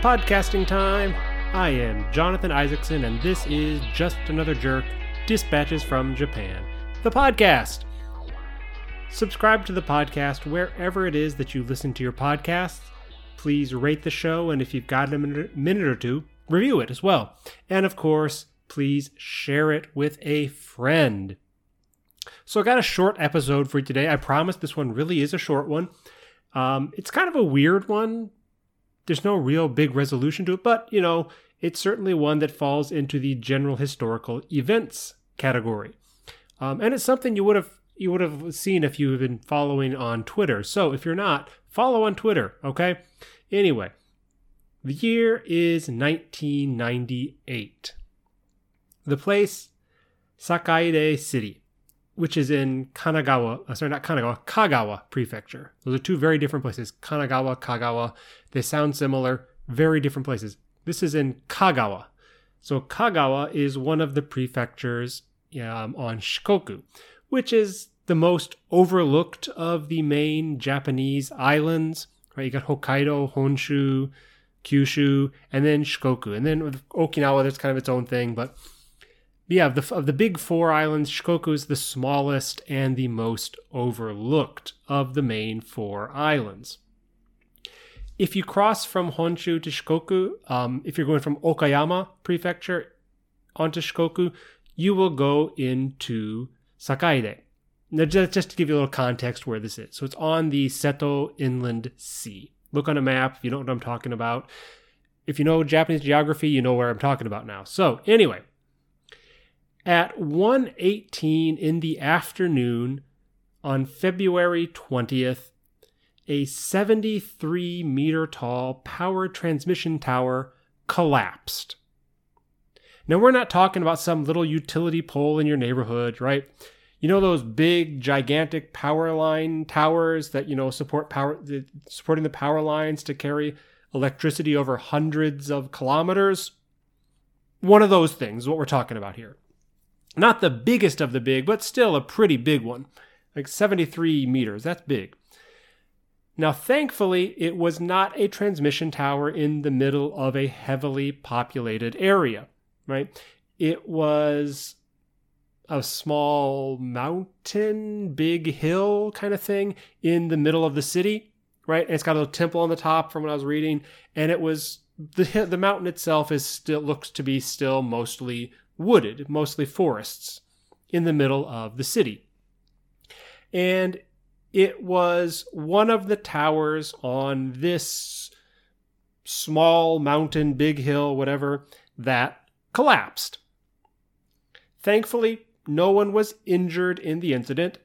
Podcasting time. I am Jonathan Isaacson, and this is Just Another Jerk Dispatches from Japan, the podcast. Subscribe to the podcast wherever it is that you listen to your podcasts. Please rate the show, and if you've got a minute or two, review it as well. And of course, please share it with a friend. So I got a short episode for you today. I promise this one really is a short one. Um, it's kind of a weird one. There's no real big resolution to it, but you know, it's certainly one that falls into the general historical events category. Um, and it's something you would have you would have seen if you have been following on Twitter. So if you're not, follow on Twitter, okay? Anyway, the year is 1998. The place, Sakaide City, which is in Kanagawa, uh, sorry, not Kanagawa, Kagawa Prefecture. Those are two very different places. Kanagawa, Kagawa. They sound similar, very different places. This is in Kagawa. So Kagawa is one of the prefectures um, on Shikoku, which is the most overlooked of the main Japanese islands. Right, you got Hokkaido, Honshu, Kyushu, and then Shikoku, and then Okinawa, that's kind of its own thing. But yeah, of the of the big four islands, Shikoku is the smallest and the most overlooked of the main four islands. If you cross from Honshu to Shikoku, um, if you're going from Okayama Prefecture onto Shikoku, you will go into Sakaide. Now, just to give you a little context where this is. So it's on the Seto Inland Sea. Look on a map if you don't know what I'm talking about. If you know Japanese geography, you know where I'm talking about now. So anyway, at 1:18 in the afternoon on February 20th, a 73 meter tall power transmission tower collapsed. Now, we're not talking about some little utility pole in your neighborhood, right? You know those big, gigantic power line towers that you know support power, supporting the power lines to carry electricity over hundreds of kilometers. One of those things, what we're talking about here. Not the biggest of the big, but still a pretty big one, like 73 meters. That's big. Now, thankfully, it was not a transmission tower in the middle of a heavily populated area, right? It was a small mountain, big hill kind of thing in the middle of the city, right? And it's got a little temple on the top from what I was reading, and it was the the mountain itself is still looks to be still mostly wooded, mostly forests in the middle of the city. And it was one of the towers on this small mountain, big hill, whatever, that collapsed. Thankfully, no one was injured in the incident,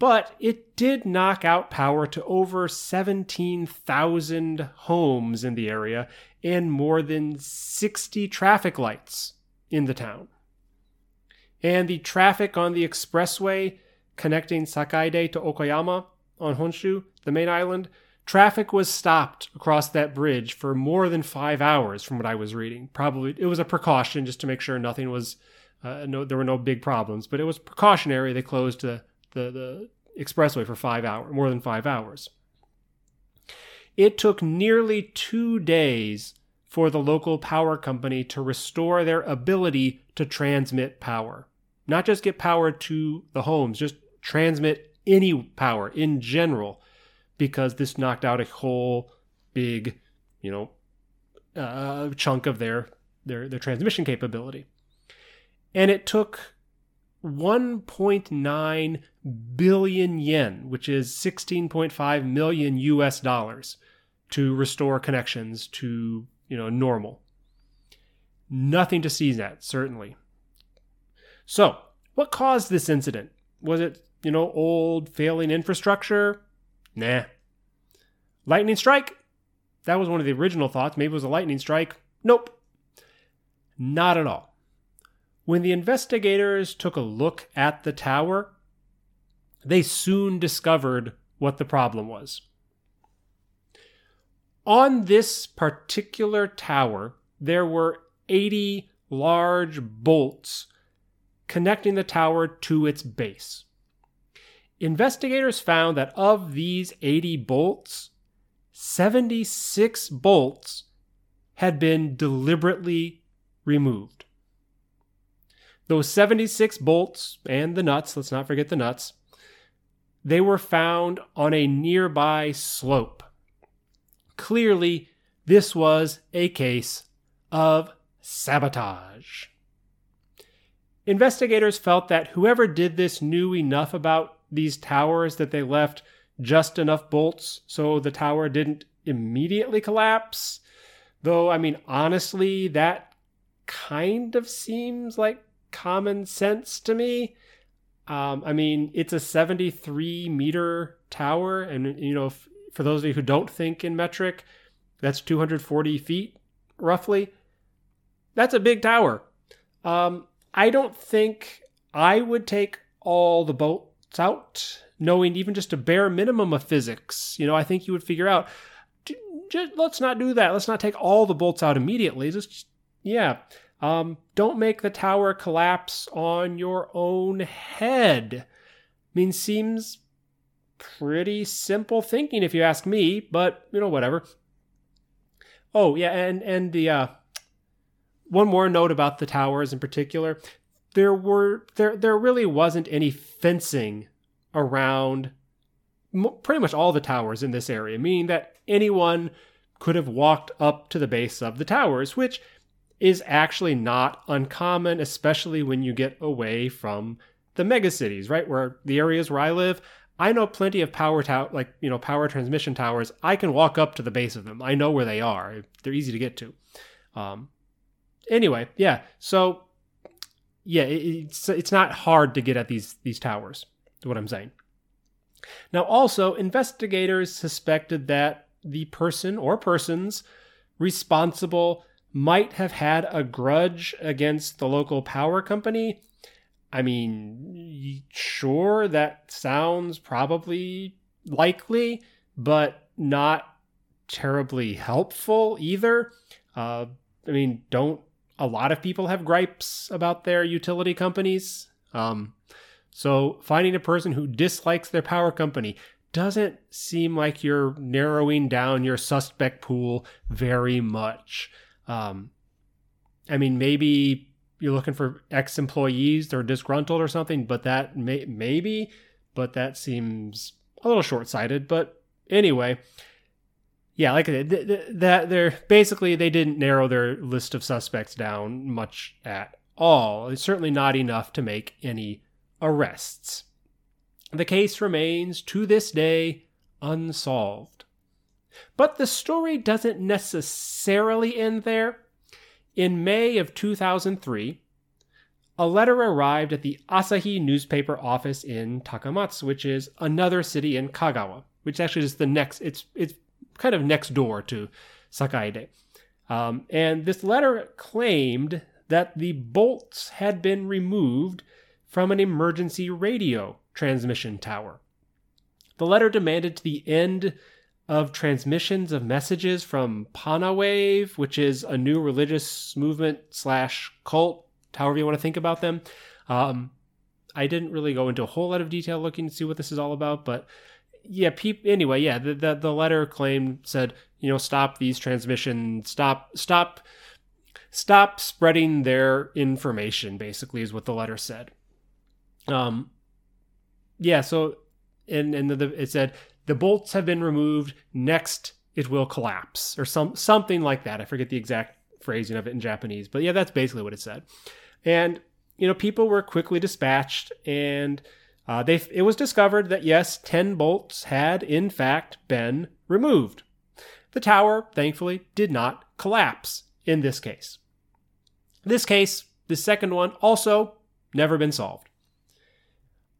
but it did knock out power to over 17,000 homes in the area and more than 60 traffic lights in the town. And the traffic on the expressway connecting Sakaide to Okayama on Honshu, the main island, traffic was stopped across that bridge for more than five hours, from what I was reading. Probably it was a precaution just to make sure nothing was, uh, no, there were no big problems, but it was precautionary. They closed the, the, the expressway for five hours, more than five hours. It took nearly two days for the local power company to restore their ability to transmit power. Not just get power to the homes, just transmit any power in general because this knocked out a whole big, you know, uh, chunk of their, their their transmission capability. And it took 1.9 billion yen, which is 16.5 million US dollars, to restore connections to, you know, normal. Nothing to seize at, certainly. So, what caused this incident? Was it you know, old failing infrastructure? Nah. Lightning strike? That was one of the original thoughts. Maybe it was a lightning strike. Nope. Not at all. When the investigators took a look at the tower, they soon discovered what the problem was. On this particular tower, there were 80 large bolts connecting the tower to its base. Investigators found that of these 80 bolts, 76 bolts had been deliberately removed. Those 76 bolts and the nuts, let's not forget the nuts, they were found on a nearby slope. Clearly, this was a case of sabotage. Investigators felt that whoever did this knew enough about these towers that they left just enough bolts so the tower didn't immediately collapse. Though, I mean, honestly, that kind of seems like common sense to me. Um, I mean, it's a 73 meter tower, and you know, for those of you who don't think in metric, that's 240 feet roughly. That's a big tower. Um, I don't think I would take all the bolts out, knowing even just a bare minimum of physics. You know, I think you would figure out. Just, let's not do that. Let's not take all the bolts out immediately. Just yeah. Um, don't make the tower collapse on your own head. I mean, seems pretty simple thinking if you ask me, but you know, whatever. Oh yeah, and and the uh, one more note about the towers in particular, there were there there really wasn't any fencing around pretty much all the towers in this area, meaning that anyone could have walked up to the base of the towers, which is actually not uncommon, especially when you get away from the megacities, right? Where the areas where I live, I know plenty of power tower, like you know, power transmission towers. I can walk up to the base of them. I know where they are. They're easy to get to. Um, anyway, yeah. So, yeah, it's it's not hard to get at these these towers. Is what I'm saying. Now, also, investigators suspected that the person or persons responsible might have had a grudge against the local power company. I mean, sure, that sounds probably likely, but not terribly helpful either. Uh, I mean, don't a lot of people have gripes about their utility companies? Um, so finding a person who dislikes their power company doesn't seem like you're narrowing down your suspect pool very much. Um, I mean, maybe you're looking for ex employees are disgruntled or something, but that may, maybe, but that seems a little short sighted. But anyway, yeah, like that, they're basically they didn't narrow their list of suspects down much at all. It's certainly not enough to make any arrests. The case remains to this day unsolved. But the story doesn't necessarily end there. In May of 2003, a letter arrived at the Asahi newspaper office in Takamatsu, which is another city in Kagawa, which actually is the next, it's, it's kind of next door to Sakaide. Um, and this letter claimed that the bolts had been removed from an emergency radio transmission tower. The letter demanded to the end of transmissions of messages from Panawave, which is a new religious movement slash cult, however you want to think about them. Um, I didn't really go into a whole lot of detail looking to see what this is all about, but yeah, peop- anyway, yeah, the, the, the letter claimed said, you know, stop these transmissions, stop, stop, stop spreading their information. Basically, is what the letter said. Um, yeah, so and and the, the, it said the bolts have been removed. Next, it will collapse, or some something like that. I forget the exact phrasing of it in Japanese, but yeah, that's basically what it said. And you know, people were quickly dispatched, and uh, they it was discovered that yes, ten bolts had in fact been removed. The tower, thankfully, did not collapse in this case. This case, the second one, also never been solved.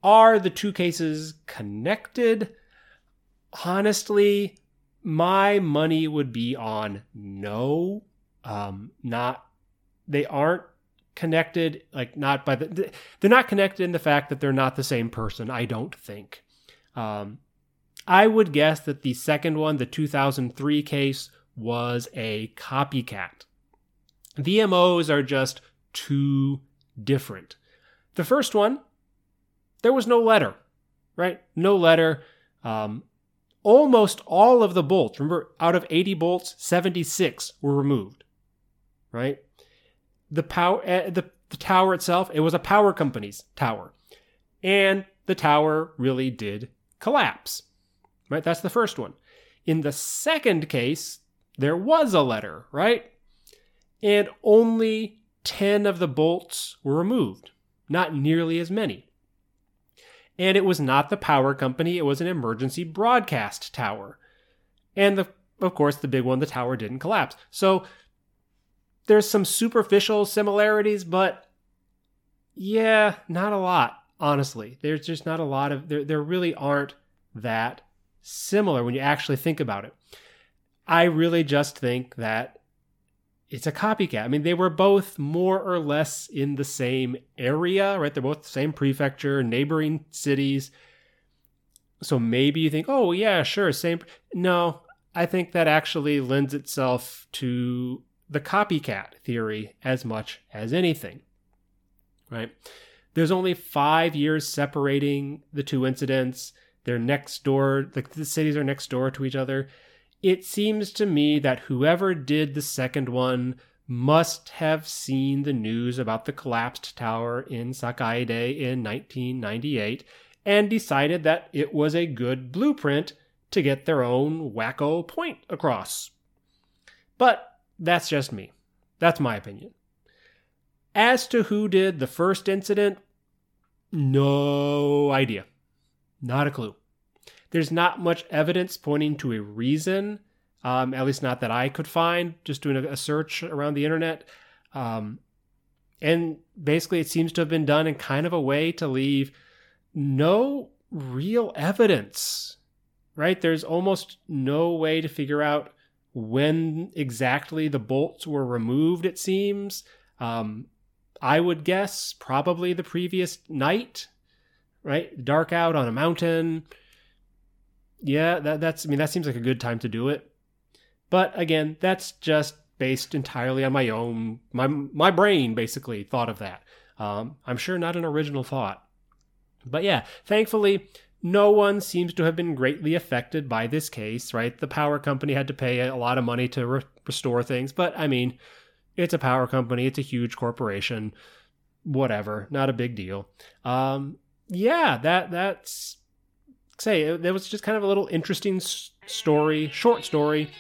Are the two cases connected? Honestly, my money would be on no. Um, not they aren't connected. Like not by the they're not connected in the fact that they're not the same person. I don't think. Um, I would guess that the second one, the 2003 case, was a copycat. VMOs are just too different. The first one, there was no letter, right? No letter. Um, almost all of the bolts, remember, out of 80 bolts, 76 were removed. right? The power, uh, the, the tower itself, it was a power company's tower. And the tower really did collapse, right? That's the first one. In the second case, there was a letter, right? And only 10 of the bolts were removed, not nearly as many. And it was not the power company, it was an emergency broadcast tower. And the, of course, the big one, the tower didn't collapse. So there's some superficial similarities, but yeah, not a lot, honestly. There's just not a lot of, there, there really aren't that similar when you actually think about it. I really just think that it's a copycat. I mean, they were both more or less in the same area, right? They're both the same prefecture, neighboring cities. So maybe you think, oh, yeah, sure, same. No, I think that actually lends itself to the copycat theory as much as anything, right? There's only five years separating the two incidents. They're next door, the, the cities are next door to each other it seems to me that whoever did the second one must have seen the news about the collapsed tower in Sakaide in 1998 and decided that it was a good blueprint to get their own wacko point across. But that's just me. That's my opinion. As to who did the first incident, no idea. Not a clue there's not much evidence pointing to a reason, um, at least not that I could find, just doing a, a search around the internet. Um, and basically, it seems to have been done in kind of a way to leave no real evidence, right? There's almost no way to figure out when exactly the bolts were removed, it seems. Um, I would guess probably the previous night, right? Dark out on a mountain yeah, that, that's I mean that seems like a good time to do it. But again, that's just based entirely on my own my my brain basically thought of that. Um, I'm sure not an original thought. But yeah, thankfully, no one seems to have been greatly affected by this case, right? The power company had to pay a lot of money to re- restore things, but I mean, it's a power company, it's a huge corporation, whatever, not a big deal. Um, yeah, that that's say there was just kind of a little interesting story, short story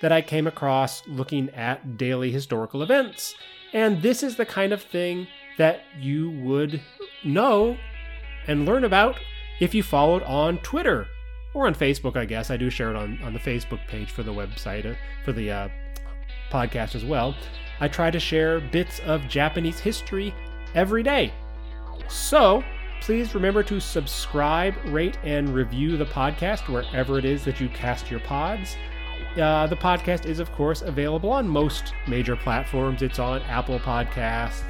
that I came across looking at daily historical events. And this is the kind of thing that you would know and learn about if you followed on Twitter or on Facebook, I guess. I do share it on, on the Facebook page for the website, uh, for the uh, podcast as well. I try to share bits of Japanese history every day. So, Please remember to subscribe, rate, and review the podcast wherever it is that you cast your pods. Uh, the podcast is, of course, available on most major platforms. It's on Apple Podcasts,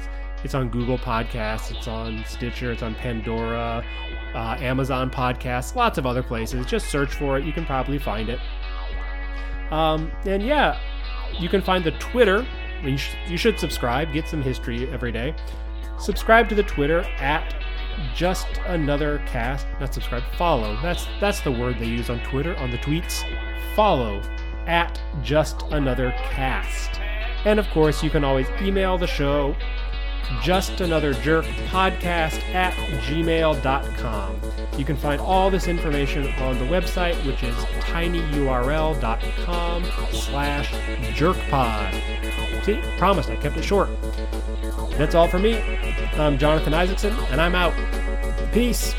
it's on Google Podcasts, it's on Stitcher, it's on Pandora, uh, Amazon Podcasts, lots of other places. Just search for it, you can probably find it. Um, and yeah, you can find the Twitter. You, sh- you should subscribe, get some history every day. Subscribe to the Twitter at just another cast. Not subscribe, follow. That's that's the word they use on Twitter on the tweets. Follow at just another cast. And of course, you can always email the show just another jerk podcast at gmail.com. You can find all this information on the website, which is tinyurl.com slash jerkpod. See, promised, I kept it short. That's all for me. I'm Jonathan Isaacson, and I'm out. Peace.